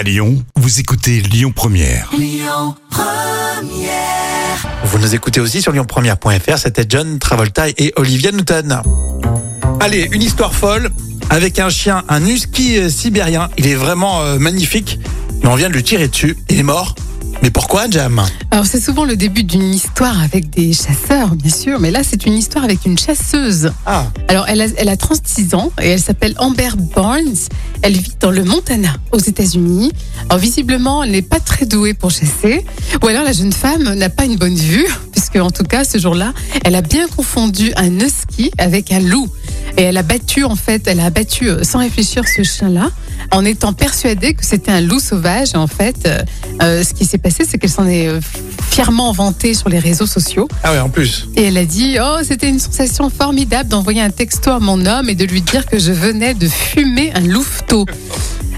À Lyon, vous écoutez Lyon Première. Vous nous écoutez aussi sur lyonpremière.fr. C'était John Travolta et Olivia Newton. Allez, une histoire folle avec un chien, un husky euh, sibérien. Il est vraiment euh, magnifique. Mais on vient de lui tirer dessus. Il est mort. Mais pourquoi, Jam Alors c'est souvent le début d'une histoire avec des chasseurs, bien sûr, mais là c'est une histoire avec une chasseuse. Ah, Alors elle a, elle a 36 ans et elle s'appelle Amber Barnes. Elle vit dans le Montana, aux États-Unis. Alors visiblement, elle n'est pas très douée pour chasser, ou alors la jeune femme n'a pas une bonne vue, puisque en tout cas ce jour-là, elle a bien confondu un husky avec un loup. Et elle a battu, en fait, elle a abattu euh, sans réfléchir ce chien-là, en étant persuadée que c'était un loup sauvage. En fait, euh, euh, ce qui s'est passé, c'est qu'elle s'en est fièrement vantée sur les réseaux sociaux. ah ouais, en plus. Et elle a dit Oh, c'était une sensation formidable d'envoyer un texto à mon homme et de lui dire que je venais de fumer un louveteau.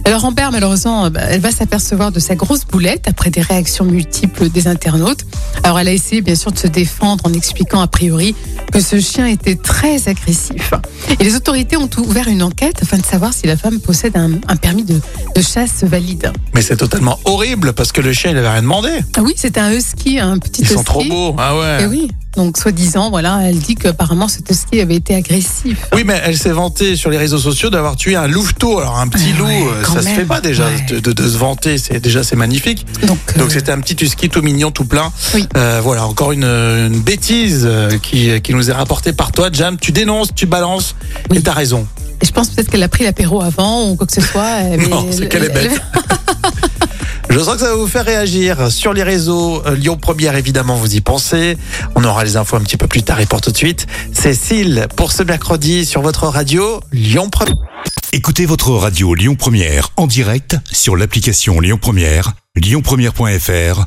Alors Amber, malheureusement, bah, elle va s'apercevoir de sa grosse boulette après des réactions multiples des internautes. Alors elle a essayé bien sûr de se défendre en expliquant a priori que ce chien était très agressif. Et les autorités ont ouvert une enquête afin de savoir si la femme possède un, un permis de, de chasse valide. Mais c'est totalement horrible parce que le chien, il avait rien demandé. Ah oui, c'était un husky, un petit Ils husky. sont trop beaux. Ah ouais. Et oui. Donc, soi-disant, voilà, elle dit qu'apparemment cet husky avait été agressif. Oui, mais elle s'est vantée sur les réseaux sociaux d'avoir tué un louveteau. Alors un petit Ah loup, ouais, euh, ça se même. fait pas déjà Ouais. de, se vanter. C'est déjà c'est magnifique. Donc, euh, Donc c'était un petit husky tout mignon, tout plein. Oui. Euh, voilà, encore une, une bêtise qui, qui nous est rapportée par toi, Jam. Tu dénonces, tu balances, Oui. et t'as raison. et je pense peut-être qu'elle a pris l'apéro avant ou quoi que ce soit. mais Non, c'est elle- qu'elle est bête. Je sens que ça va vous faire réagir sur les réseaux. Euh, Lyon Première, évidemment, vous y pensez. On aura les infos un petit peu plus tard et pour tout de suite. Cécile, pour ce mercredi sur votre radio, Lyon Première. Écoutez votre radio Lyon Première en direct sur l'application Lyon Première, lyonpremière.fr